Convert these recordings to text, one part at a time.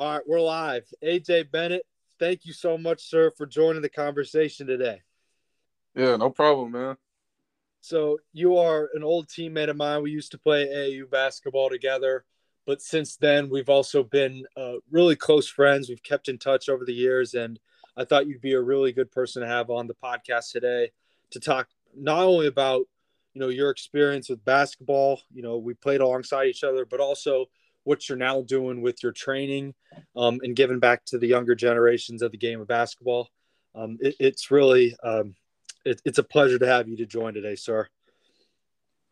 All right, we're live. AJ Bennett, thank you so much, sir, for joining the conversation today. Yeah, no problem, man. So you are an old teammate of mine. We used to play AAU basketball together, but since then we've also been uh, really close friends. We've kept in touch over the years, and I thought you'd be a really good person to have on the podcast today to talk not only about you know your experience with basketball. You know, we played alongside each other, but also what you're now doing with your training um, and giving back to the younger generations of the game of basketball. Um, it, it's really um, it, it's a pleasure to have you to join today, sir.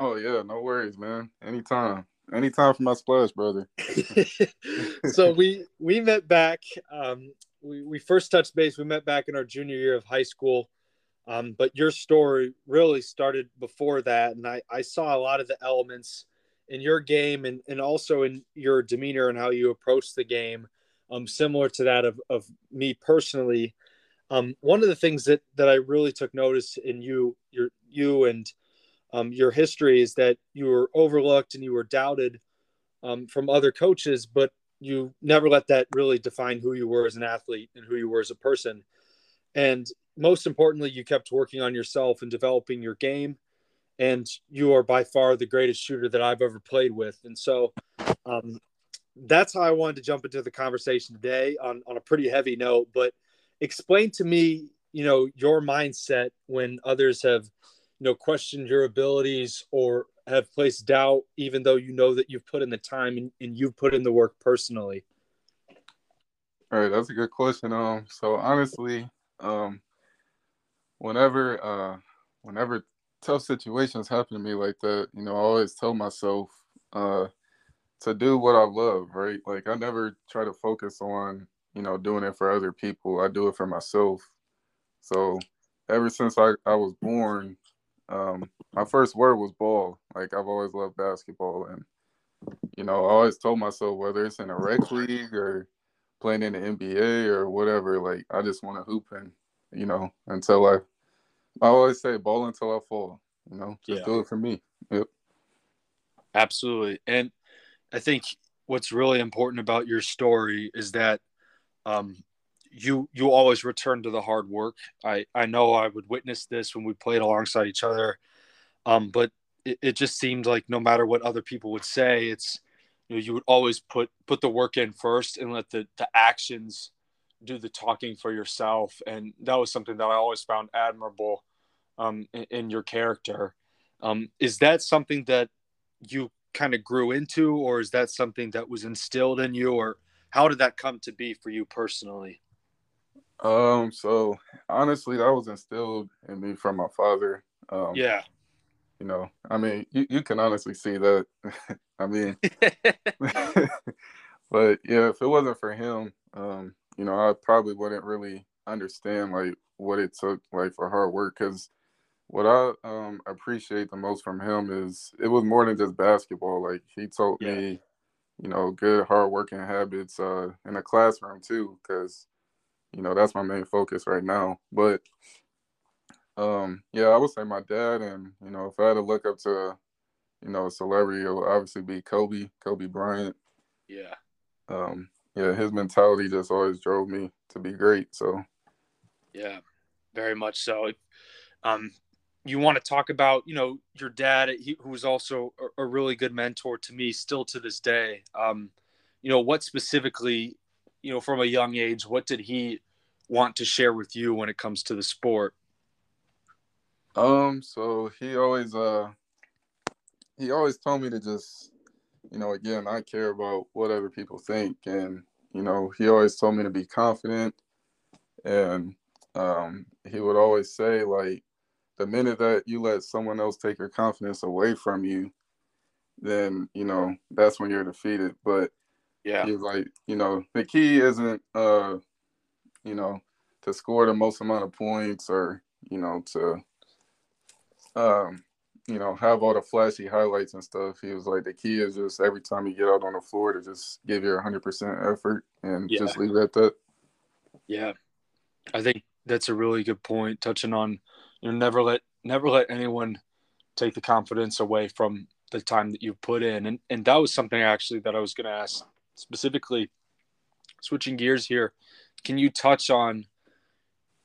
Oh yeah, no worries, man. Anytime, anytime for my splash, brother. so we we met back. Um, we we first touched base. We met back in our junior year of high school. Um, but your story really started before that, and I, I saw a lot of the elements in your game and, and also in your demeanor and how you approach the game, um, similar to that of, of me personally. Um, one of the things that that I really took notice in you, your you and um, your history is that you were overlooked and you were doubted um, from other coaches, but you never let that really define who you were as an athlete and who you were as a person. And most importantly, you kept working on yourself and developing your game. And you are by far the greatest shooter that I've ever played with. And so um, that's how I wanted to jump into the conversation today on, on a pretty heavy note. But explain to me, you know, your mindset when others have, you know, questioned your abilities or have placed doubt, even though you know that you've put in the time and, and you've put in the work personally. All right, that's a good question. Um, so honestly, um, whenever, uh, whenever tough situations happen to me like that, you know, I always tell myself, uh, to do what I love, right? Like I never try to focus on you know, doing it for other people. I do it for myself. So ever since I, I was born, um, my first word was ball. Like I've always loved basketball and you know, I always told myself whether it's in a rec league or playing in the NBA or whatever, like I just want to hoop and you know, until I I always say ball until I fall, you know, just yeah. do it for me. Yep. Absolutely. And I think what's really important about your story is that um, you you always return to the hard work. I I know I would witness this when we played alongside each other, um, but it, it just seemed like no matter what other people would say, it's you know you would always put put the work in first and let the the actions do the talking for yourself. And that was something that I always found admirable um, in, in your character. Um, is that something that you kind of grew into, or is that something that was instilled in you, or how did that come to be for you personally? Um, so honestly, that was instilled in me from my father. Um, yeah. You know, I mean, you, you can honestly see that. I mean, but yeah, if it wasn't for him, um, you know, I probably wouldn't really understand like what it took like for hard work because what I um appreciate the most from him is it was more than just basketball. Like he taught yeah. me you know, good hard working habits uh, in the classroom too, because you know that's my main focus right now. But um, yeah, I would say my dad, and you know, if I had to look up to, you know, a celebrity, it would obviously be Kobe, Kobe Bryant. Yeah. Um, yeah, his mentality just always drove me to be great. So. Yeah, very much so. Um, you want to talk about you know your dad he, who was also a, a, really good mentor to me still to this day. Um, you know what specifically you know from a young age what did he want to share with you when it comes to the sport? Um so he always uh he always told me to just you know again i care about what other people think. And you know he always told me to be confident. And um he would always say like the minute that you let someone else take your confidence away from you, then you know that's when you're defeated. But yeah, he's like, you know, the key isn't, uh, you know, to score the most amount of points or you know to, um, you know, have all the flashy highlights and stuff. He was like, the key is just every time you get out on the floor to just give your 100% effort and yeah. just leave it at that. Yeah, I think that's a really good point. Touching on you know never let never let anyone take the confidence away from the time that you put in and and that was something actually that I was going to ask specifically switching gears here, can you touch on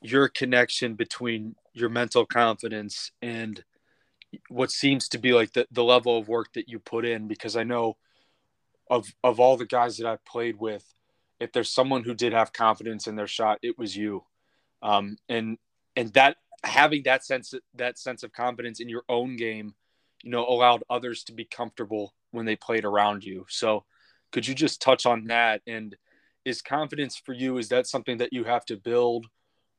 your connection between your mental confidence and what seems to be like the, the level of work that you put in? Because I know of of all the guys that I've played with, if there's someone who did have confidence in their shot, it was you. Um, and and that having that sense that sense of confidence in your own game, you know, allowed others to be comfortable when they played around you. So could you just touch on that? And is confidence for you, is that something that you have to build?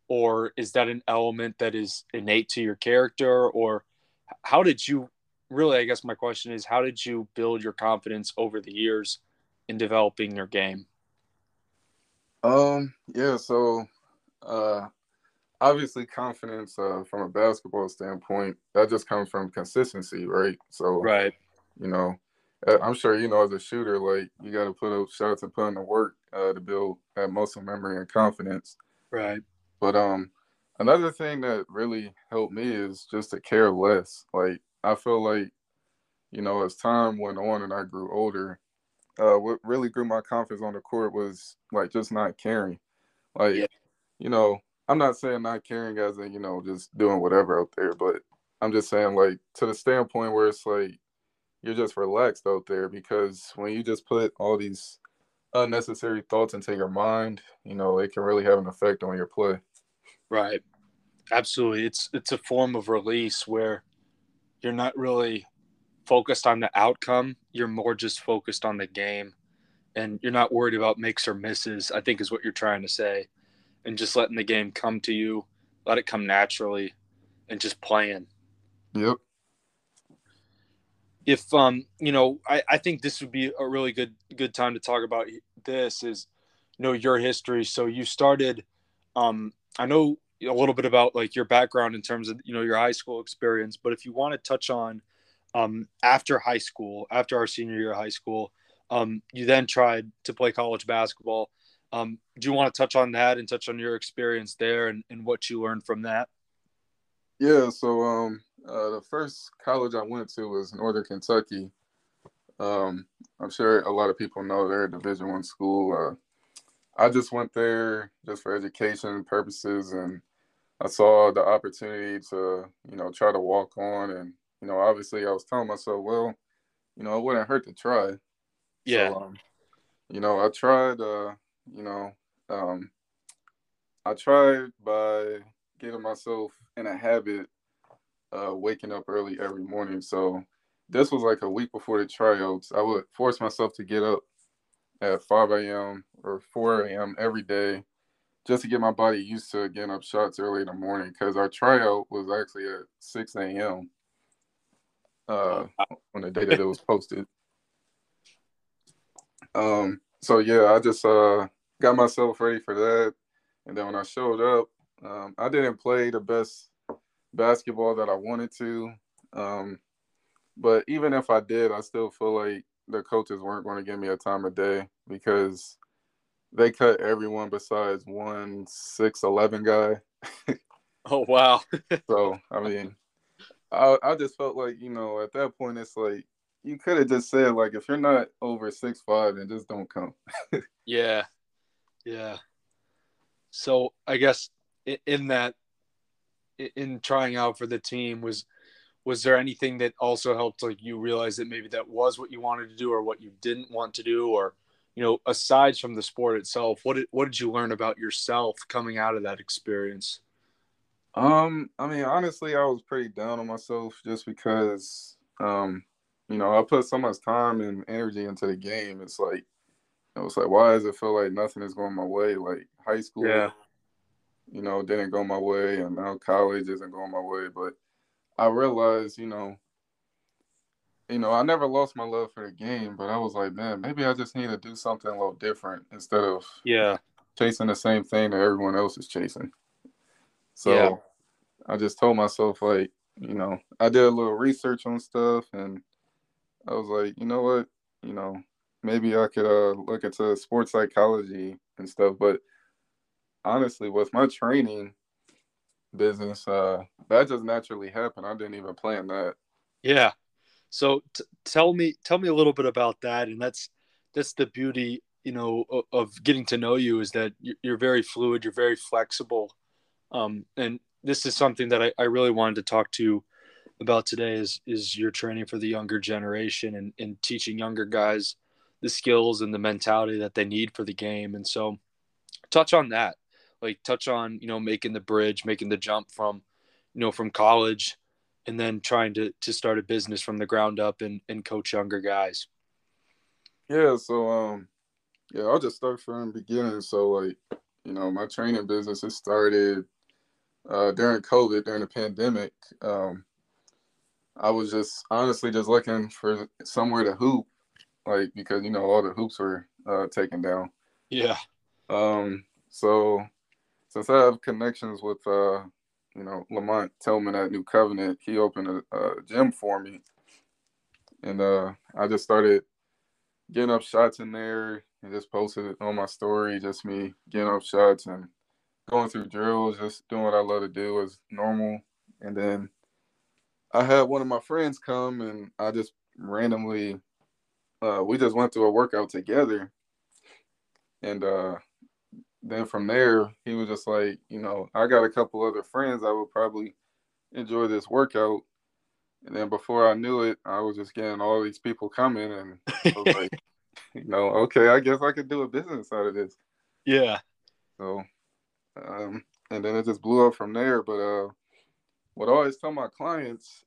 Or is that an element that is innate to your character? Or how did you really, I guess my question is, how did you build your confidence over the years in developing your game? Um, yeah, so uh obviously confidence uh from a basketball standpoint, that just comes from consistency, right? So right, you know, I'm sure you know as a shooter, like you got to put up shots and put in the work uh, to build that muscle memory and confidence. Right. But um, another thing that really helped me is just to care less. Like I feel like, you know, as time went on and I grew older, uh, what really grew my confidence on the court was like just not caring. Like, yeah. you know, I'm not saying not caring as in, you know, just doing whatever out there, but I'm just saying like to the standpoint where it's like you're just relaxed out there because when you just put all these unnecessary thoughts into your mind, you know, it can really have an effect on your play. Right. Absolutely. It's it's a form of release where you're not really focused on the outcome. You're more just focused on the game. And you're not worried about makes or misses, I think is what you're trying to say. And just letting the game come to you, let it come naturally, and just playing. Yep. If um, you know, I, I think this would be a really good good time to talk about this is you know your history. So you started um I know a little bit about like your background in terms of you know your high school experience, but if you want to touch on um, after high school, after our senior year of high school, um, you then tried to play college basketball. Um, do you want to touch on that and touch on your experience there and, and what you learned from that? Yeah, so um, uh, the first college I went to was Northern Kentucky. Um, I'm sure a lot of people know they're a Division One school. Uh, I just went there just for education purposes, and I saw the opportunity to, you know, try to walk on. And, you know, obviously I was telling myself, well, you know, it wouldn't hurt to try. Yeah. So, um, you know, I tried, uh, you know, um, I tried by getting myself in a habit uh, waking up early every morning. So this was like a week before the tryouts. I would force myself to get up at 5 a.m. or 4 a.m. every day just to get my body used to getting up shots early in the morning because our tryout was actually at 6 a.m. Uh, on the day that it was posted. Um, so yeah, I just uh, got myself ready for that, and then when I showed up, um, I didn't play the best basketball that I wanted to. Um, but even if I did, I still feel like the coaches weren't going to give me a time of day because they cut everyone besides one six eleven guy. oh wow! so I mean, I I just felt like you know at that point it's like you could have just said like if you're not over six five then just don't come. yeah, yeah. So I guess in that in trying out for the team was was there anything that also helped like you realize that maybe that was what you wanted to do or what you didn't want to do or you know, aside from the sport itself, what did what did you learn about yourself coming out of that experience? Um, I mean, honestly, I was pretty down on myself just because, um, you know, I put so much time and energy into the game. It's like, you know, it's like, why does it feel like nothing is going my way? Like high school, yeah. you know, didn't go my way, and now college isn't going my way. But I realized, you know, you know, I never lost my love for the game, but I was like, man, maybe I just need to do something a little different instead of yeah chasing the same thing that everyone else is chasing. So yeah. I just told myself like, you know, I did a little research on stuff and I was like, you know what, you know, maybe I could uh, look into sports psychology and stuff. But honestly, with my training business, uh, that just naturally happened. I didn't even plan that. Yeah. So t- tell me tell me a little bit about that, and that's that's the beauty you know, of getting to know you is that you're very fluid, you're very flexible, um, and this is something that I, I really wanted to talk to about today is is your training for the younger generation and, and teaching younger guys the skills and the mentality that they need for the game. And so touch on that. Like touch on, you know, making the bridge, making the jump from, you know, from college and then trying to to start a business from the ground up and, and coach younger guys. Yeah, so um yeah, I'll just start from the beginning. So like, you know, my training business it started uh during COVID, during the pandemic. Um I was just honestly just looking for somewhere to hoop, like because you know all the hoops were uh, taken down. Yeah. Um. So since I have connections with uh, you know Lamont Tillman at New Covenant, he opened a, a gym for me, and uh, I just started getting up shots in there and just posted it on my story. Just me getting up shots and going through drills, just doing what I love to do as normal, and then I had one of my friends come and I just randomly uh, we just went through a workout together. And uh, then from there, he was just like, you know, I got a couple other friends I would probably enjoy this workout. And then before I knew it, I was just getting all these people coming, and I was like, you know, okay, I guess I could do a business out of this. Yeah. So, um, and then it just blew up from there. But uh, what I always tell my clients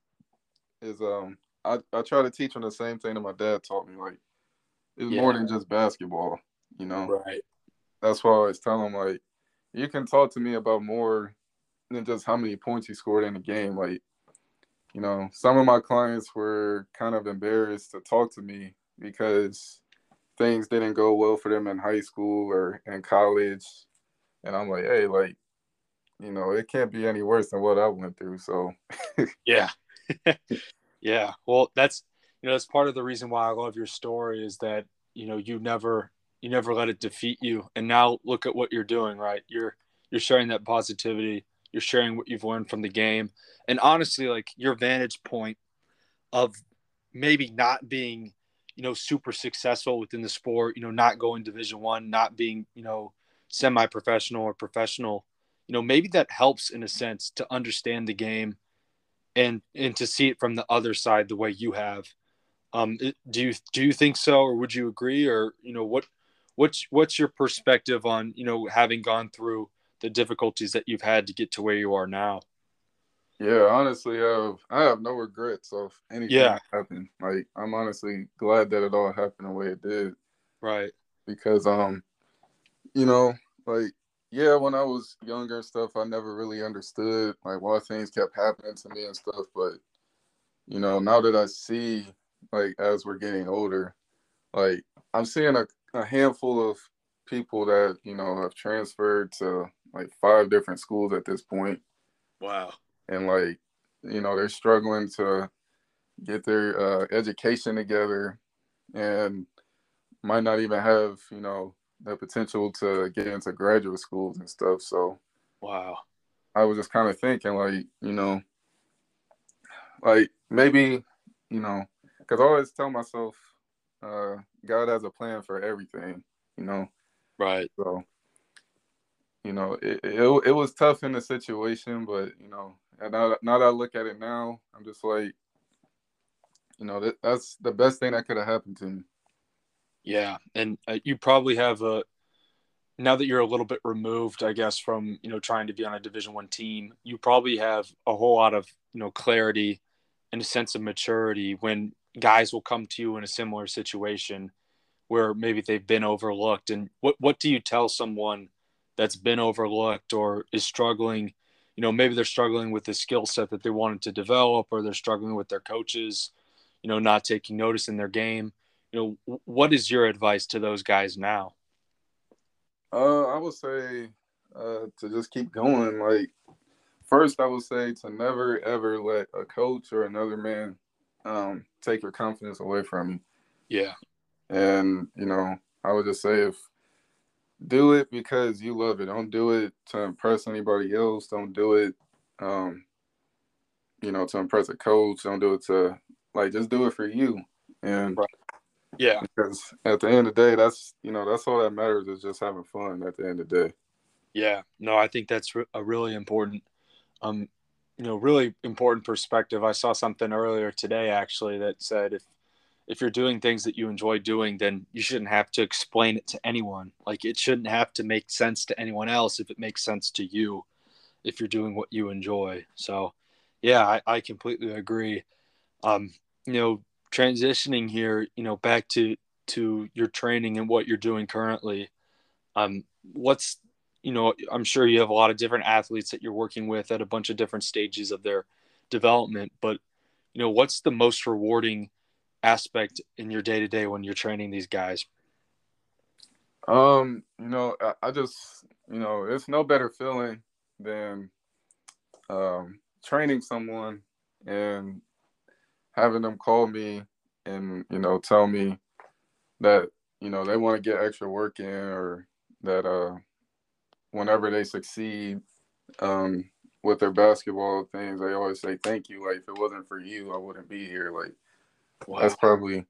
is um I, I try to teach them the same thing that my dad taught me. Like it's yeah. more than just basketball, you know. Right. That's why I always tell them like you can talk to me about more than just how many points you scored in a game. Like, you know, some of my clients were kind of embarrassed to talk to me because things didn't go well for them in high school or in college. And I'm like, hey, like, you know, it can't be any worse than what I went through. So yeah. yeah. Well, that's you know, that's part of the reason why I love your story is that, you know, you never you never let it defeat you. And now look at what you're doing, right? You're you're sharing that positivity, you're sharing what you've learned from the game. And honestly, like your vantage point of maybe not being, you know, super successful within the sport, you know, not going division one, not being, you know, semi-professional or professional you know maybe that helps in a sense to understand the game and and to see it from the other side the way you have. Um do you do you think so or would you agree or you know what what's what's your perspective on you know having gone through the difficulties that you've had to get to where you are now? Yeah honestly I have, I have no regrets of anything yeah. that happened like i'm honestly glad that it all happened the way it did. Right. Because um you know like yeah, when I was younger and stuff, I never really understood like why things kept happening to me and stuff. But you know, now that I see, like as we're getting older, like I'm seeing a, a handful of people that you know have transferred to like five different schools at this point. Wow. And like, you know, they're struggling to get their uh, education together and might not even have, you know, the potential to get into graduate schools and stuff. So, wow. I was just kind of thinking, like, you know, like maybe, you know, because I always tell myself, uh, God has a plan for everything, you know. Right. So, you know, it, it, it was tough in the situation, but you know, and now, now that I look at it now, I'm just like, you know, that, that's the best thing that could have happened to me. Yeah, and uh, you probably have a now that you're a little bit removed, I guess, from you know trying to be on a Division One team. You probably have a whole lot of you know clarity and a sense of maturity when guys will come to you in a similar situation where maybe they've been overlooked. And what what do you tell someone that's been overlooked or is struggling? You know, maybe they're struggling with the skill set that they wanted to develop, or they're struggling with their coaches, you know, not taking notice in their game you know, what is your advice to those guys now? Uh, I would say uh, to just keep going. Like, first, I would say to never ever let a coach or another man um, take your confidence away from you. Yeah. And, you know, I would just say if do it because you love it. Don't do it to impress anybody else. Don't do it, um, you know, to impress a coach. Don't do it to, like, just do it for you. And, right Yeah. Because at the end of the day, that's you know that's all that matters is just having fun. At the end of the day. Yeah. No, I think that's a really important, um, you know, really important perspective. I saw something earlier today actually that said if if you're doing things that you enjoy doing, then you shouldn't have to explain it to anyone. Like it shouldn't have to make sense to anyone else if it makes sense to you, if you're doing what you enjoy. So, yeah, I, I completely agree. Um, you know, transitioning here, you know, back to to your training and what you're doing currently. Um, what's you know, I'm sure you have a lot of different athletes that you're working with at a bunch of different stages of their development, but you know, what's the most rewarding aspect in your day to day when you're training these guys? Um, you know, I, I, just, you know, it's no better feeling than um, training someone and having them call me and, you know, tell me that, you know, they want to get extra work in or that uh, whenever they succeed um, with their basketball things, they always say thank you. Like, if it wasn't for you, I wouldn't be here. Like, Wow. That's probably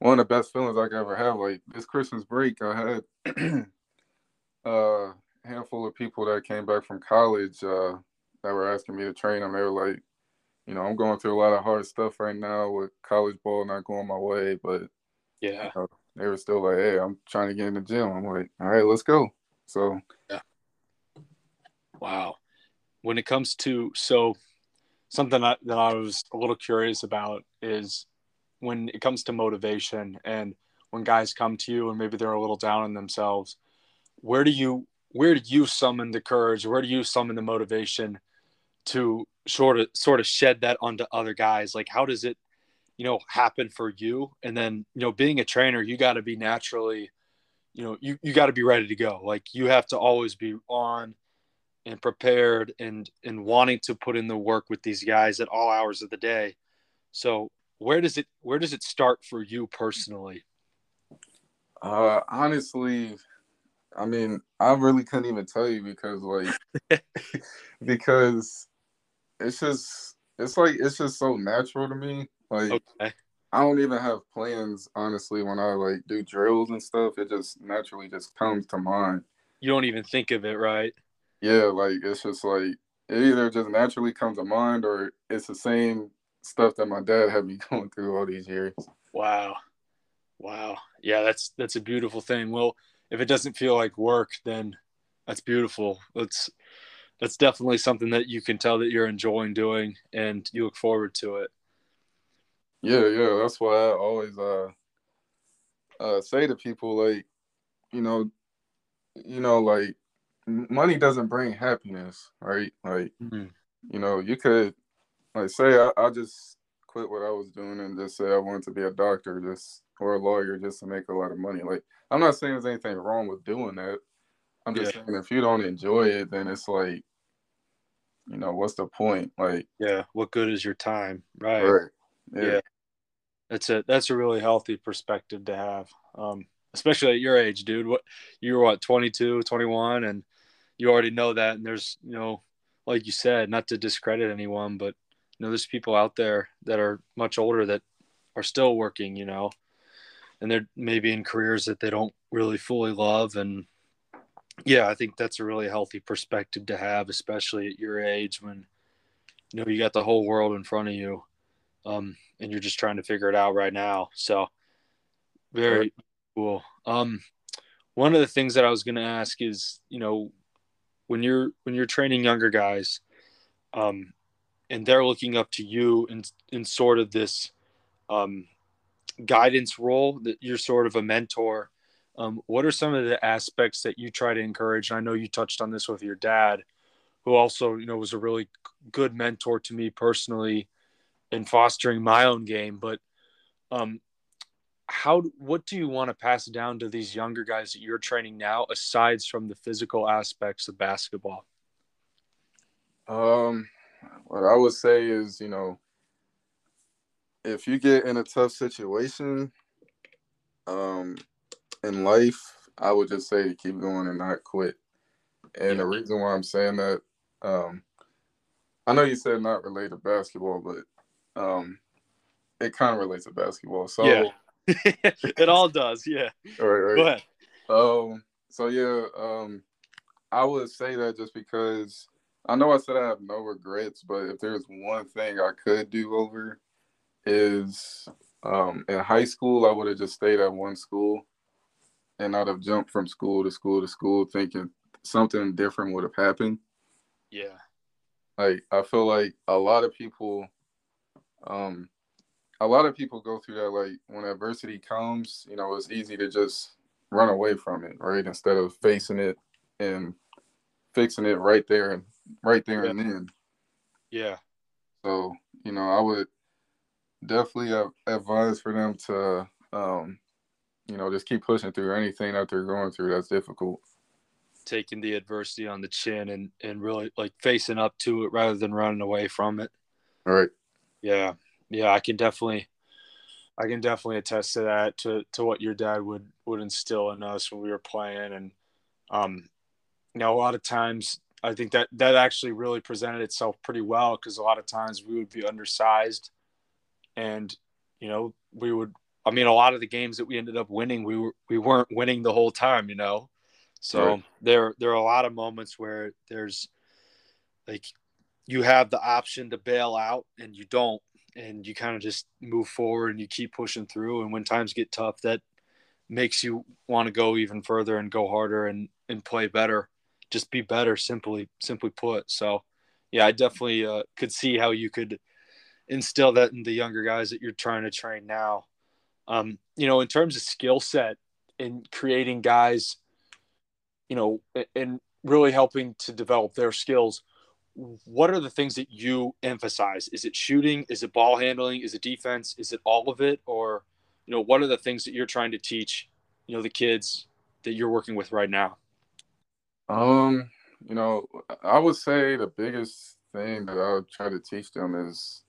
one of the best feelings I could ever have. Like this Christmas break, I had a handful of people that came back from college uh, that were asking me to train them. They were like, you know, I'm going through a lot of hard stuff right now with college ball not going my way, but yeah, you know, they were still like, hey, I'm trying to get in the gym. I'm like, all right, let's go. So yeah, wow. When it comes to so something that, that I was a little curious about is when it comes to motivation and when guys come to you and maybe they're a little down on themselves where do you where do you summon the courage where do you summon the motivation to sort of sort of shed that onto other guys. Like how does it you know happen for you? And then you know being a trainer you got to be naturally you know you, you got to be ready to go. Like you have to always be on and prepared and and wanting to put in the work with these guys at all hours of the day. So where does it where does it start for you personally? Uh, honestly, I mean, I really couldn't even tell you because like because it's just it's like it's just so natural to me. Like okay. I don't even have plans honestly when I like do drills and stuff. It just naturally just comes to mind. You don't even think of it, right? Yeah, like it's just like it either just naturally comes to mind or it's the same stuff that my dad had me going through all these years. Wow. Wow. Yeah, that's that's a beautiful thing. Well, if it doesn't feel like work, then that's beautiful. That's that's definitely something that you can tell that you're enjoying doing and you look forward to it. Yeah, yeah. That's why I always uh uh say to people like, you know, you know, like money doesn't bring happiness, right? Like, mm-hmm. you know, you could like say I, I just quit what I was doing and just say I wanted to be a doctor just or a lawyer just to make a lot of money. Like I'm not saying there's anything wrong with doing that. I'm just yeah. saying if you don't enjoy it, then it's like, you know, what's the point? Like Yeah, what good is your time? Right. Right. Yeah. yeah. That's a that's a really healthy perspective to have. Um, especially at your age, dude. What you're what, 22, 21 and you already know that and there's, you know, like you said, not to discredit anyone, but you know there's people out there that are much older that are still working you know and they're maybe in careers that they don't really fully love and yeah i think that's a really healthy perspective to have especially at your age when you know you got the whole world in front of you um, and you're just trying to figure it out right now so very cool um, one of the things that i was going to ask is you know when you're when you're training younger guys um, and they're looking up to you in in sort of this um, guidance role that you're sort of a mentor. Um, what are some of the aspects that you try to encourage? And I know you touched on this with your dad, who also you know was a really good mentor to me personally in fostering my own game. But um, how what do you want to pass down to these younger guys that you're training now, aside from the physical aspects of basketball? Um, what I would say is, you know, if you get in a tough situation um, in life, I would just say to keep going and not quit. And the reason why I'm saying that, um, I know you said not related to basketball, but um, it kind of relates to basketball. So, yeah. it all does, yeah. All right, right. Go ahead. Um, so yeah, um, I would say that just because I know I said I have no regrets, but if there's one thing I could do over is um, in high school, I would have just stayed at one school and I'd have jumped from school to school to school thinking something different would have happened. Yeah. Like I feel like a lot of people um a lot of people go through that like when adversity comes, you know, it's easy to just run away from it, right? Instead of facing it and fixing it right there and right there yeah. and then. Yeah. So, you know, I would definitely advise for them to um you know, just keep pushing through anything that they're going through that's difficult. Taking the adversity on the chin and and really like facing up to it rather than running away from it. All right. Yeah. Yeah, I can definitely I can definitely attest to that to to what your dad would would instill in us when we were playing and um you know a lot of times I think that that actually really presented itself pretty well because a lot of times we would be undersized and you know we would I mean, a lot of the games that we ended up winning, we were we weren't winning the whole time, you know. So right. there there are a lot of moments where there's like you have the option to bail out and you don't, and you kind of just move forward and you keep pushing through. And when times get tough, that makes you want to go even further and go harder and and play better, just be better. Simply simply put. So yeah, I definitely uh, could see how you could instill that in the younger guys that you're trying to train now um, you know, in terms of skill set in creating guys, you know, and really helping to develop their skills, what are the things that you emphasize? Is it shooting? Is it ball handling? Is it defense? Is it all of it? Or, you know, what are the things that you're trying to teach, you know, the kids that you're working with right now? Um, you know, I would say the biggest thing that I would try to teach them is,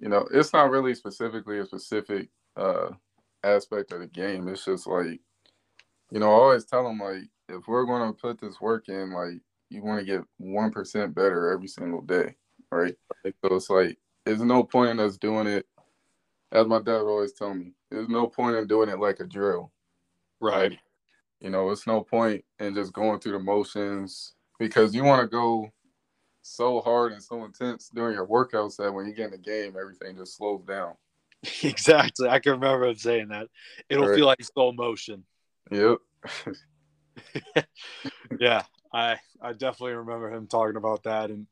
you know, it's not really specifically a specific uh, aspect of the game. It's just like, you know, I always tell them like, if we're going to put this work in, like, you want to get one percent better every single day, right? So it's like, there's no point in us doing it. As my dad would always tell me, there's no point in doing it like a drill, right? Like, you know, it's no point in just going through the motions because you want to go so hard and so intense during your workouts that when you get in the game, everything just slows down. Exactly. I can remember him saying that. It'll right. feel like slow motion. Yep. yeah, I I definitely remember him talking about that. And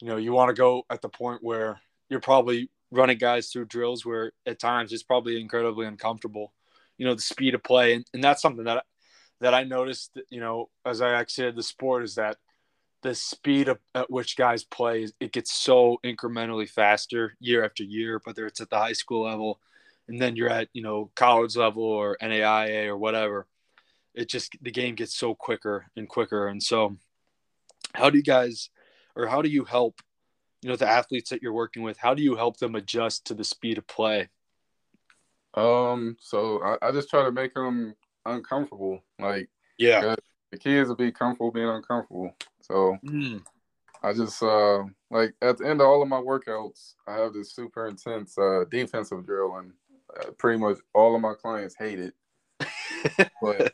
you know, you want to go at the point where you're probably running guys through drills where at times it's probably incredibly uncomfortable. You know, the speed of play, and, and that's something that that I noticed. You know, as I exited the sport, is that the speed of, at which guys play it gets so incrementally faster year after year whether it's at the high school level and then you're at you know college level or NAIA or whatever it just the game gets so quicker and quicker. And so how do you guys or how do you help you know the athletes that you're working with how do you help them adjust to the speed of play? Um so I, I just try to make them uncomfortable like yeah the kids will be comfortable being uncomfortable so mm. I just uh, like at the end of all of my workouts, I have this super intense uh, defensive drill, and uh, pretty much all of my clients hate it. but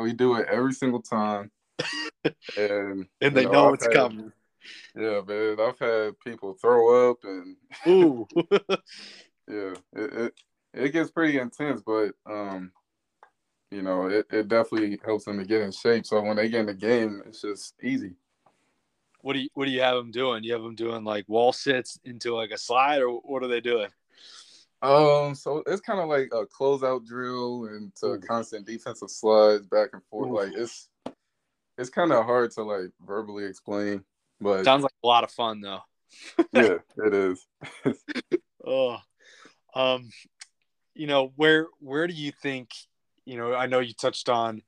we do it every single time, and and they know, know it's had, coming. Yeah, man, I've had people throw up, and ooh, yeah, it, it it gets pretty intense, but um, you know, it, it definitely helps them to get in shape. So when they get in the game, it's just easy what do you what do you have them doing? You have them doing like wall sits into like a slide, or what are they doing? Um, so it's kind of like a closeout drill and to constant defensive slides back and forth. Ooh. Like it's it's kind of hard to like verbally explain, but sounds like a lot of fun though. yeah, it is. oh, um, you know where where do you think? You know, I know you touched on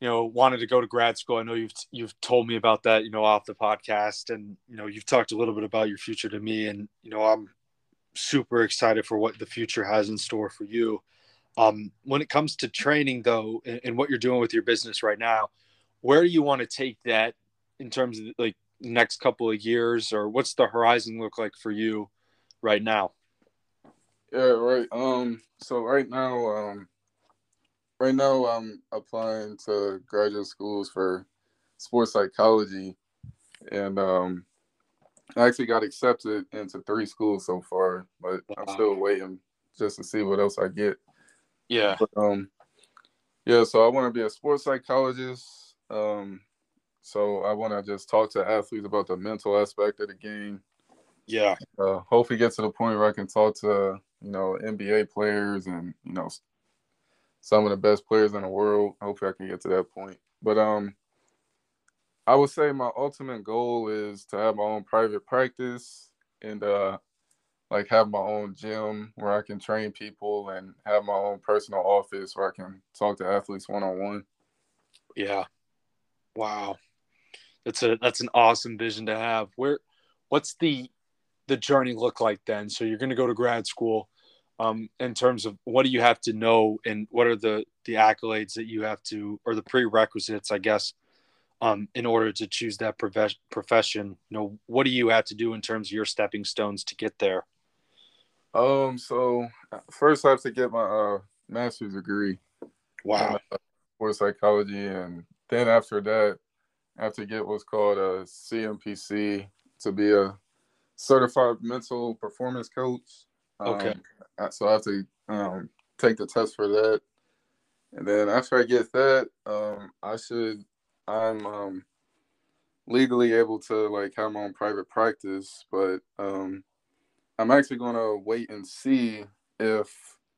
you know wanted to go to grad school i know you've you've told me about that you know off the podcast and you know you've talked a little bit about your future to me and you know i'm super excited for what the future has in store for you um, when it comes to training though and, and, what you're doing with your business right now where do you want to take that in terms of like next couple of years or what's the horizon look like for you right now Yeah, right. Um, so right now, um, right now I'm applying to graduate schools for sports psychology, and um, I actually got accepted into three schools so far, but wow. I'm still waiting just to see what else I get. Yeah. But, um, yeah. So I want to be a sports psychologist. Um, so I want to just talk to athletes about the mental aspect of the game. Yeah. Uh, hopefully, get to the point where I can talk to you know NBA players and you know some of the best players in the world. Hopefully, I can get to that point. But um, I would say my ultimate goal is to have my own private practice and uh, like have my own gym where I can train people and have my own personal office where I can talk to athletes one on one. Yeah. Wow. That's a that's an awesome vision to have. Where what's the the journey look like then? So you're going to go to grad school um, in terms of what do you have to know and what are the the accolades that you have to or the prerequisites, I guess, um, in order to choose that prof- profession? You know what do you have to do in terms of your stepping stones to get there? Um so first i have to get my uh master's degree wow. in, uh, psychology and then after that i have to get what's called a cmpc to be a certified mental performance coach. Okay. Um, so i have to um, take the test for that and then after i get that um, i should I'm um, legally able to like have my own private practice, but um, I'm actually going to wait and see if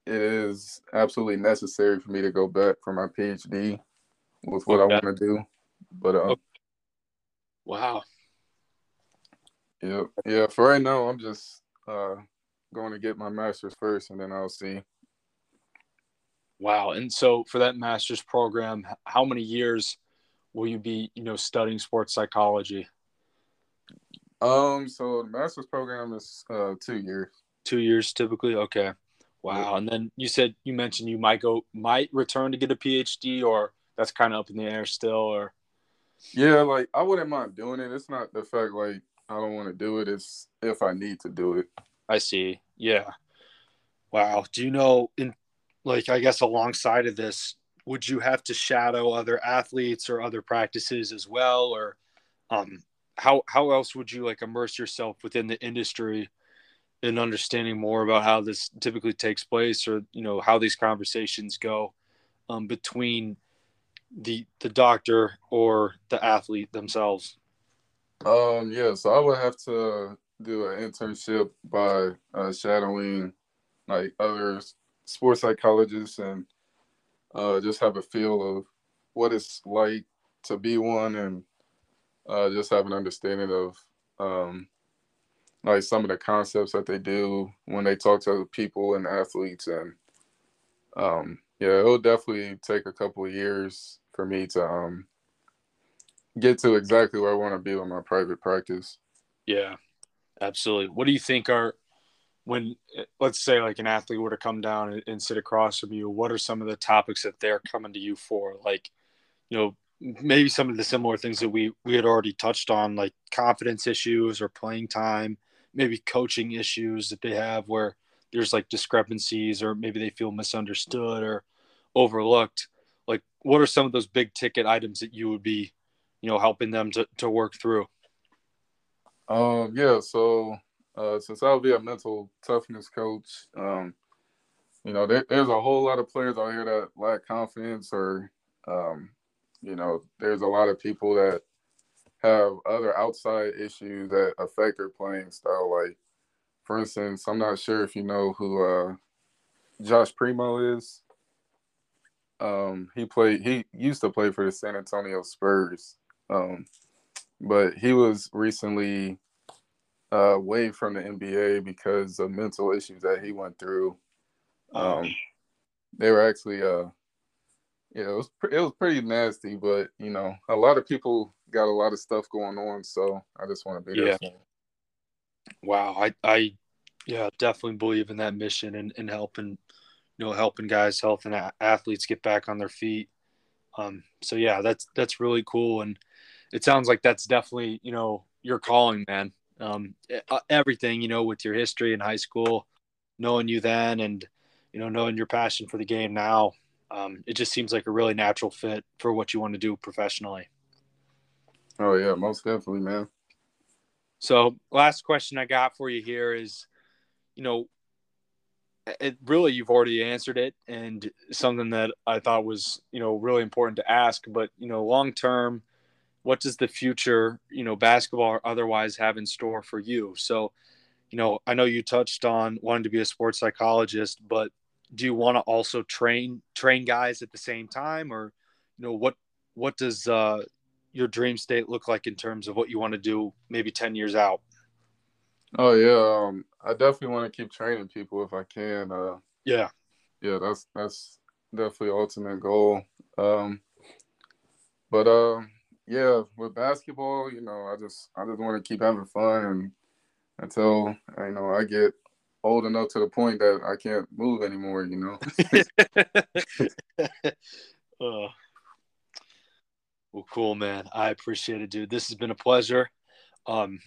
it is absolutely necessary for me to go back for my PhD with what okay. I want to do. But uh, okay. wow, yeah, yeah. For right now, I'm just uh, going to get my master's first, and then I'll see. Wow, and so for that master's program, how many years? will you be you know studying sports psychology? Um so the master's program is uh two years. Two years typically? Okay. Wow yeah. and then you said you mentioned you might go might return to get a phd or that's kind of up in the air still or? Yeah like i wouldn't mind doing it. It's not the fact like i don't want to do it. It's if i need to do it i see. Yeah. Wow. Do you know in like i guess alongside of this would you have to shadow other athletes or other practices as well? Or um, how how else would you like immerse yourself within the industry in understanding more about how this typically takes place or you know how these conversations go um, between the the doctor or the athlete themselves? Um yeah. So i would have to do an internship by uh, shadowing like other sports psychologists and uh, just have a feel of what it's like to be one and uh, just have an understanding of um, like some of the concepts that they do when they talk to people and athletes and um, yeah it'll definitely take a couple of years for me to um, get to exactly where i want to be with my private practice. Yeah absolutely. What do you think are when let's say like an athlete were to come down and, and, sit across from you what are some of the topics that they're coming to you for? Like you know maybe some of the similar things that we we had already touched on like confidence issues or playing time maybe coaching issues that they have where there's like discrepancies or maybe they feel misunderstood or overlooked. Like what are some of those big ticket items that you would be you know helping them to, to work through um yeah so uh, since I'll be a mental toughness coach, um, you know, there, there's a whole lot of players out here that lack confidence, or um, you know, there's a lot of people that have other outside issues that affect their playing style. Like, for instance, I'm not sure if you know who uh, Josh Primo is. Um, he played. He used to play for the San Antonio Spurs, um, but he was recently uh, away from the NBA because of mental issues that he went through. Um, they were actually, uh, yeah, it was it was pretty nasty, but you know, a lot of people got a lot of stuff going on, so I just want to be yeah. there. Wow, I I yeah definitely believe in that mission and, and helping you know helping guys, helping athletes get back on their feet. Um, so yeah, that's that's really cool, and it sounds like that's definitely you know your calling, man um, uh, everything, you know, with your history in high school, knowing you then and you know knowing your passion for the game now, um, it just seems like a really natural fit for what you want to do professionally. Oh yeah, most definitely, man. So, last question I got for you here is, you know, it really you've already answered it, and something that I thought was you know really important to ask. But you know, long term, what does the future, you know, basketball or otherwise have in store for you? So, you know, I know you touched on wanting to be a sports psychologist, but do you want to also train train guys at the same time, or you know, what what does uh, your dream state look like in terms of what you want to do maybe 10 years out? Oh yeah, um, I definitely want to keep training people if I can. Uh, yeah, yeah, that's that's definitely ultimate goal. Um, but um, yeah, with basketball, you know, I just I just want to keep having fun and until you know I get old enough to the point that I can't move anymore. You know. uh, well, cool, man. I appreciate it, dude. This has been a pleasure. Um,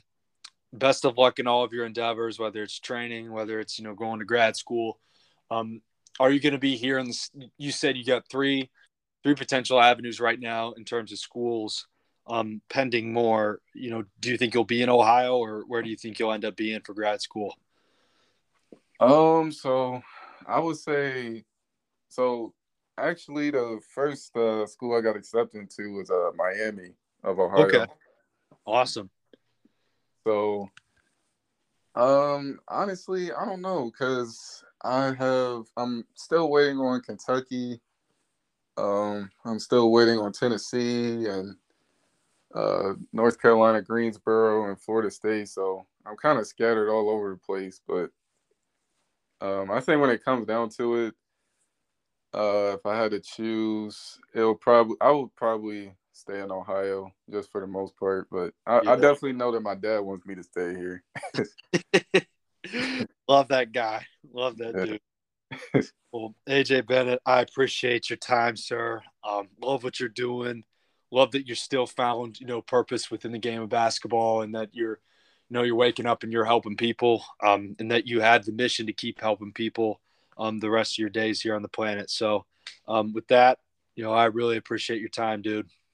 best of luck in all of your endeavors, whether it's training, whether it's you know going to grad school. Um, are you going to be here this? You said you got three, three potential avenues right now in terms of schools. Um, pending more, you know, do you think you'll be in Ohio, or where do you think you'll end up being for grad school? Um, so I would say, so actually the first uh, school I got accepted into was uh, Miami of Ohio. Okay. Awesome. So, um, honestly, I don't know because I have I'm still waiting on Kentucky. Um, I'm still waiting on Tennessee and uh, North Carolina, Greensboro, and Florida State. So I'm kind of scattered all over the place. But um, I think when it comes down to it, uh, if I had to choose, it'll probably I would probably stay in Ohio just for the most part. But I, yeah. I definitely know that my dad wants me to stay here. Love that guy. Love that dude. well, AJ Bennett, I appreciate your time, sir. Um, love what you're doing. Love that you're still found, you know, purpose within the game of basketball, and that you're, you know, you're waking up and you're helping people, um, and that you had the mission to keep helping people um, the rest of your days here on the planet. So, um, with that, you know, I really appreciate your time, dude.